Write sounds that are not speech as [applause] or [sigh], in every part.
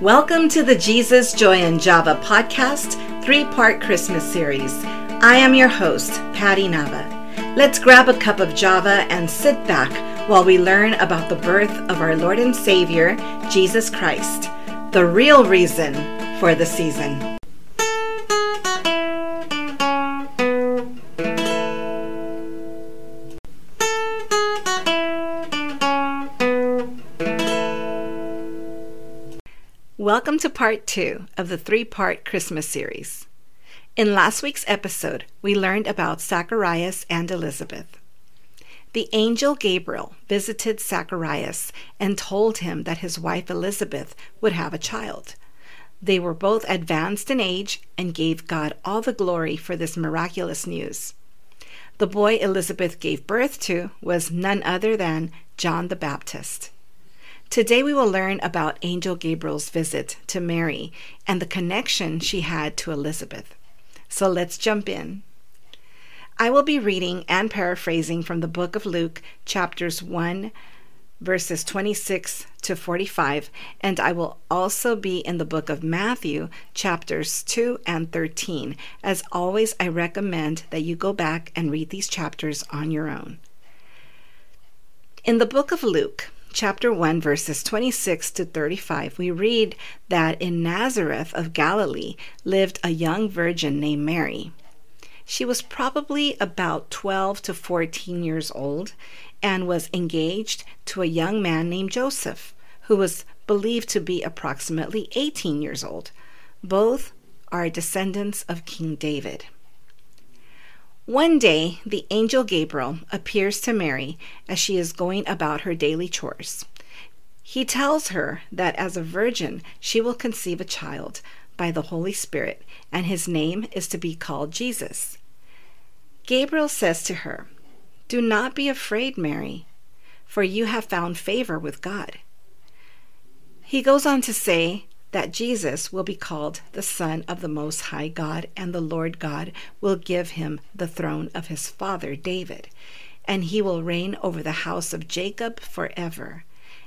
Welcome to the Jesus, Joy, and Java podcast, three part Christmas series. I am your host, Paty Nava. Let's grab a cup of Java and sit back while we learn about the birth of our Lord and Savior, Jesus Christ, the real reason for the season. Welcome to part two of the three part Christmas series. In last week's episode, we learned about Zacharias and Elizabeth. The angel Gabriel visited Zacharias and told him that his wife Elizabeth would have a child. They were both advanced in age and gave God all the glory for this miraculous news. The boy Elizabeth gave birth to was none other than John the Baptist. Today we will learn about Angel Gabriel's visit to Mary and the connection she had to Elizabeth. So let's jump in. I will be reading and paraphrasing from the book of Luke, chapters 1, verses 26 to 45, and I will also be in the book of Matthew, chapters 2 and 13. As always, I recommend that you go back and read these chapters on your own. In the book of Luke, chapter 1, verses 26 to 35, we read that in Nazareth of Galilee lived a young virgin named Mary. She was probably about 12 to 14 years old and was engaged to a young man named Joseph, who was believed to be approximately 18 years old. Both are descendants of King David. One day, the angel Gabriel appears to Mary as she is going about her daily chores. He tells her that as a virgin she will conceive a child by the Holy Spirit, and his name is to be called Jesus. Gabriel says to her, Do not be afraid, Mary, for you have found favor with God. He goes on to say that Jesus will be called the Son of the Most High God, and the Lord God will give him the throne of his father David, and he will reign over the house of Jacob forever,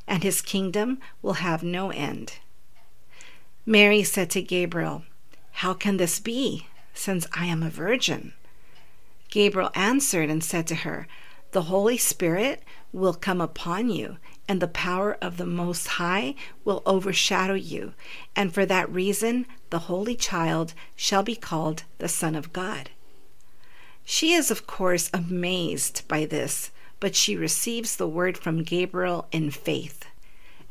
and his kingdom will have no end. Mary said to Gabriel, How can this be, since I am a virgin? Gabriel answered and said to her, The Holy Spirit will come upon you and the power of the Most High will overshadow you, and for that reason the Holy Child shall be called the Son of God. She is, of course, amazed by this, but she receives the word from Gabriel in faith.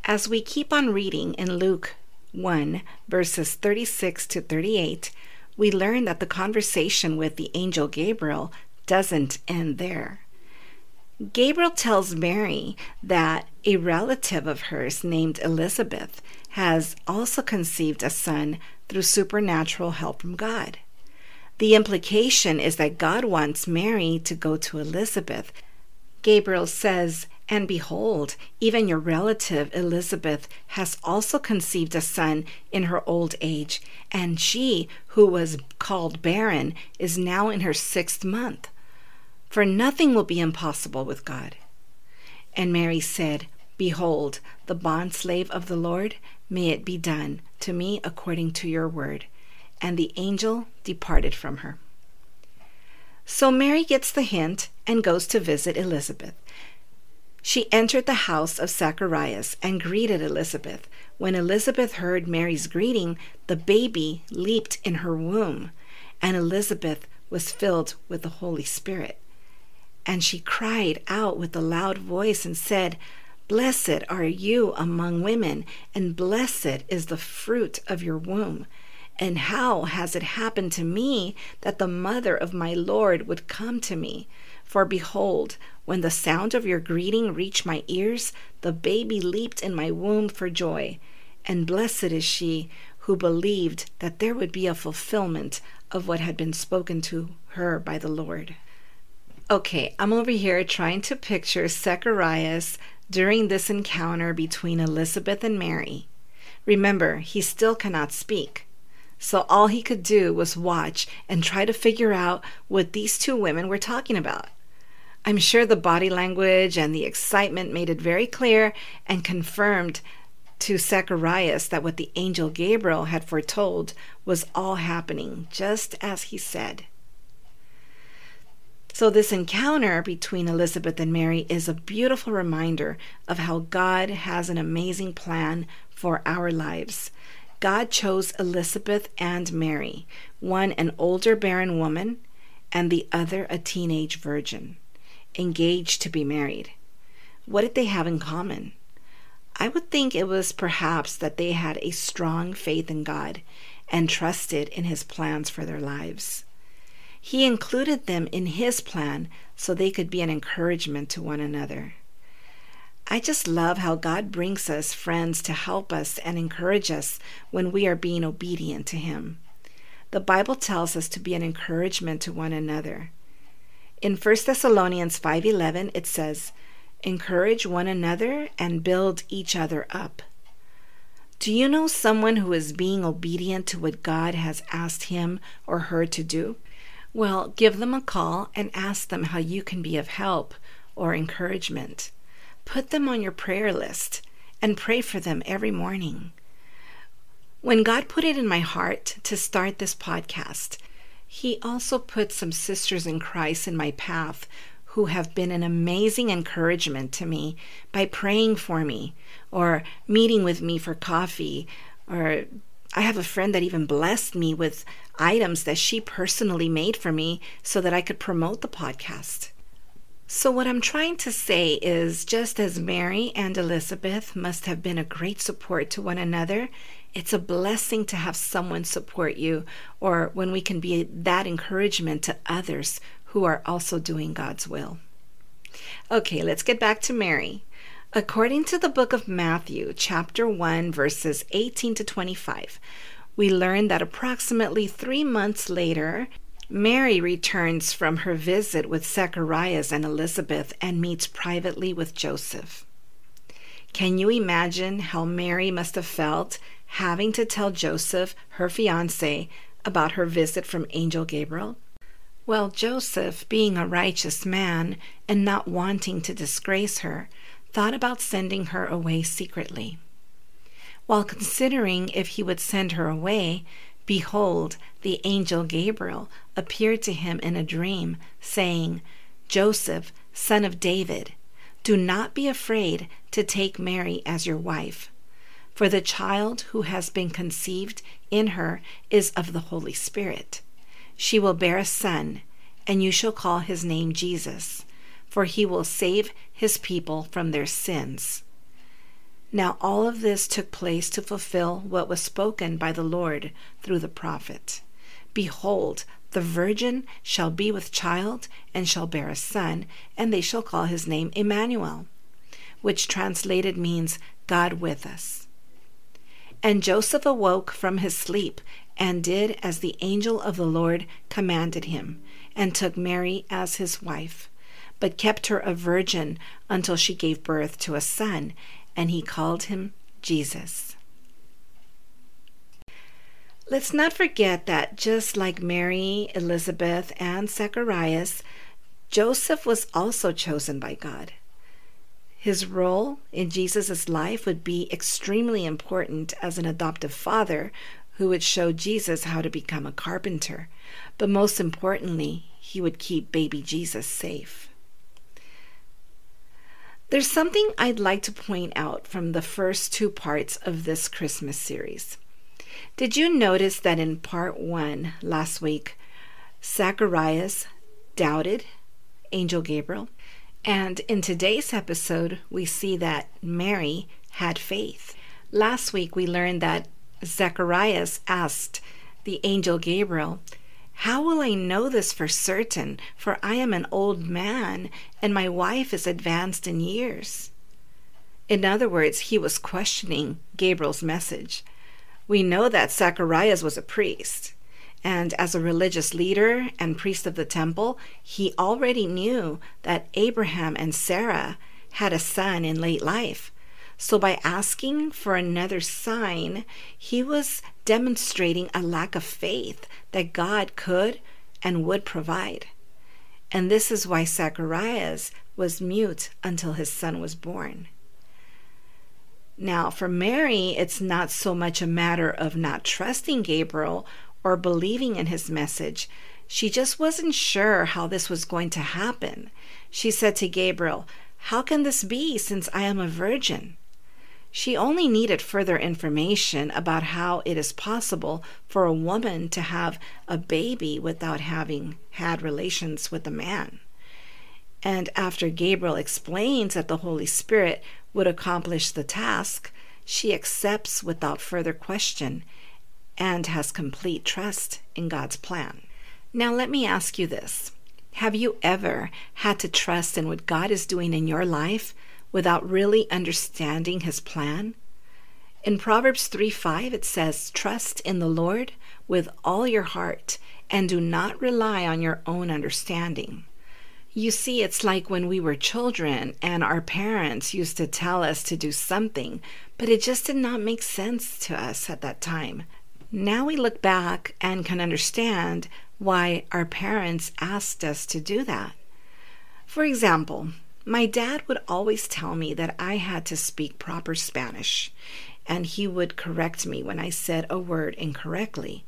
As we keep on reading in Luke 1, verses 36 to 38, we learn that the conversation with the angel Gabriel doesn't end there. Gabriel tells Mary that a relative of hers named Elizabeth has also conceived a son through supernatural help from God. The implication is that God wants Mary to go to Elizabeth. Gabriel says, And behold, even your relative Elizabeth has also conceived a son in her old age, and she, who was called barren, is now in her sixth month for nothing will be impossible with God. And Mary said, Behold, the bondslave of the Lord, may it be done to me according to your word. And the angel departed from her. So Mary gets the hint and goes to visit Elizabeth. She entered the house of Zacharias and greeted Elizabeth. When Elizabeth heard Mary's greeting, the baby leaped in her womb, and Elizabeth was filled with the Holy Spirit. And she cried out with a loud voice and said, Blessed are you among women, and blessed is the fruit of your womb. And how has it happened to me that the mother of my Lord would come to me? For behold, when the sound of your greeting reached my ears, the baby leaped in my womb for joy. And blessed is she who believed that there would be a fulfillment of what had been spoken to her by the Lord. Okay, I'm over here trying to picture Zacharias during this encounter between Elizabeth and Mary. Remember, he still cannot speak. So all he could do was watch and try to figure out what these two women were talking about. I'm sure the body language and the excitement made it very clear and confirmed to Zacharias that what the angel Gabriel had foretold was all happening just as he said. So, this encounter between Elizabeth and Mary is a beautiful reminder of how God has an amazing plan for our lives. God chose Elizabeth and Mary, one an older barren woman, and the other a teenage virgin, engaged to be married. What did they have in common? I would think it was perhaps that they had a strong faith in God and trusted in His plans for their lives. He included them in His plan so they could be an encouragement to one another. I just love how God brings us friends to help us and encourage us when we are being obedient to Him. The Bible tells us to be an encouragement to one another. In 1 Thessalonians 5:11 it says, encourage one another, and build each other up. Do you know someone who is being obedient to what God has asked him or her to do? Well, give them a call and ask them how you can be of help or encouragement. Put them on your prayer list and pray for them every morning. When God put it in my heart to start this podcast, He also put some sisters in Christ in my path who have been an amazing encouragement to me by praying for me or meeting with me for coffee or I have a friend that even blessed me with items that she personally made for me so that I could promote the podcast. So, what I'm trying to say is just as Mary and Elizabeth must have been a great support to one another, it's a blessing to have someone support you, or when we can be that encouragement to others who are also doing God's will. Okay, let's get back to Mary. According to the book of Matthew, chapter 1, verses 18 to 25, we learn that approximately three months later, Mary returns from her visit with Zacharias and Elizabeth and meets privately with Joseph. Can you imagine how Mary must have felt having to tell Joseph, her fiance, about her visit from Angel Gabriel? Well, Joseph, being a righteous man and not wanting to disgrace her, thought about sending her away secretly. While considering if he would send her away, behold, the angel Gabriel appeared to him in a dream, saying, Joseph, son of David, do not be afraid to take Mary as your wife, for the child who has been conceived in her is of the Holy Spirit. She will bear a son, and you shall call his name Jesus, for he will save his people from their sins. Now, all of this took place to fulfill what was spoken by the Lord through the prophet. Behold, the virgin shall be with child and shall bear a son, and they shall call his name Emmanuel, which translated means God with us. And Joseph awoke from his sleep and did as the angel of the Lord commanded him, and took Mary as his wife, but kept her a virgin until she gave birth to a son, and he called him Jesus. Let's not forget that just like Mary, Elizabeth, and Zacharias, Joseph was also chosen by God. His role in Jesus' life would be extremely important as an adoptive father who would show Jesus how to become a carpenter, but most importantly, he would keep baby Jesus safe. There's something I'd like to point out from the first two parts of this Christmas series. Did you notice that in part one last week, Zacharias doubted Angel Gabriel? And in today's episode, we see that Mary had faith. Last week, we learned that Zacharias asked the angel Gabriel, How will I know this for certain? For I am an old man, and my wife is advanced in years. In other words, he was questioning Gabriel's message. We know that Zacharias was a priest, and as a religious leader and priest of the temple, he already knew that Abraham and Sarah had a son in late life. So, by asking for another sign, he was demonstrating a lack of faith that God could and would provide. And this is why Zacharias was mute until his son was born. Now, for Mary, it's not so much a matter of not trusting Gabriel or believing in his message. She just wasn't sure how this was going to happen. She said to Gabriel, How can this be since I am a virgin? She only needed further information about how it is possible for a woman to have a baby without having had relations with a man. And after Gabriel explains that the Holy Spirit would accomplish the task, she accepts without further question and has complete trust in God's plan. Now, let me ask you this Have you ever had to trust in what God is doing in your life without really understanding His plan? In Proverbs 3 5, it says, Trust in the Lord with all your heart and do not rely on your own understanding. You see, it's like when we were children and our parents used to tell us to do something, but it just did not make sense to us at that time. Now we look back and can understand why our parents asked us to do that. For example, my dad would always tell me that I had to speak proper Spanish, and he would correct me when I said a word incorrectly.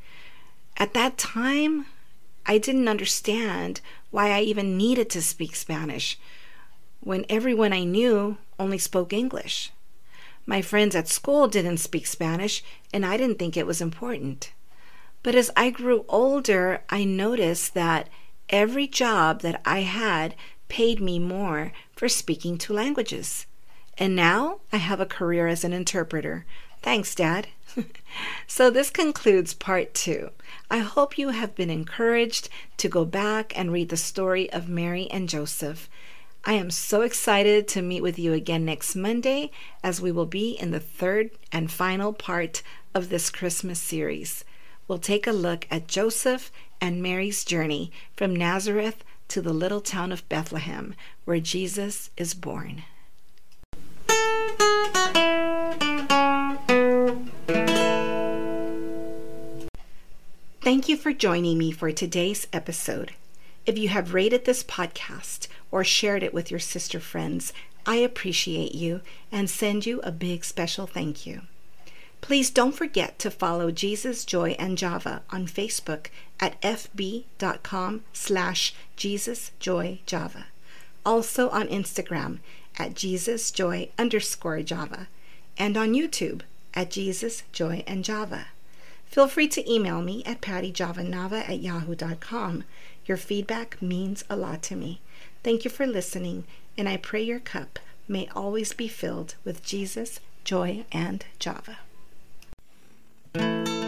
At that time, I didn't understand why I even needed to speak Spanish when everyone I knew only spoke English. My friends at school didn't speak Spanish, and I didn't think it was important. But as I grew older, I noticed that every job that I had paid me more for speaking two languages. And now I have a career as an interpreter. Thanks, Dad. [laughs] so, this concludes part two. I hope you have been encouraged to go back and read the story of Mary and Joseph. I am so excited to meet with you again next Monday as we will be in the third and final part of this Christmas series. We'll take a look at Joseph and Mary's journey from Nazareth to the little town of Bethlehem, where Jesus is born. Thank you for joining me for today's episode. If you have rated this podcast or shared it with your sister friends, I appreciate you and send you a big special thank you. Please don't forget to follow Jesus Joy and Java on Facebook at fb.com slash jesusjoyjava. Also on Instagram at jesusjoy underscore java and on YouTube at Jesus Joy and Java. Feel free to email me at patyjavanava at yahoo.com. Your feedback means a lot to me. Thank you for listening, and I pray your cup may always be filled with Jesus, joy, and Java. Thank you.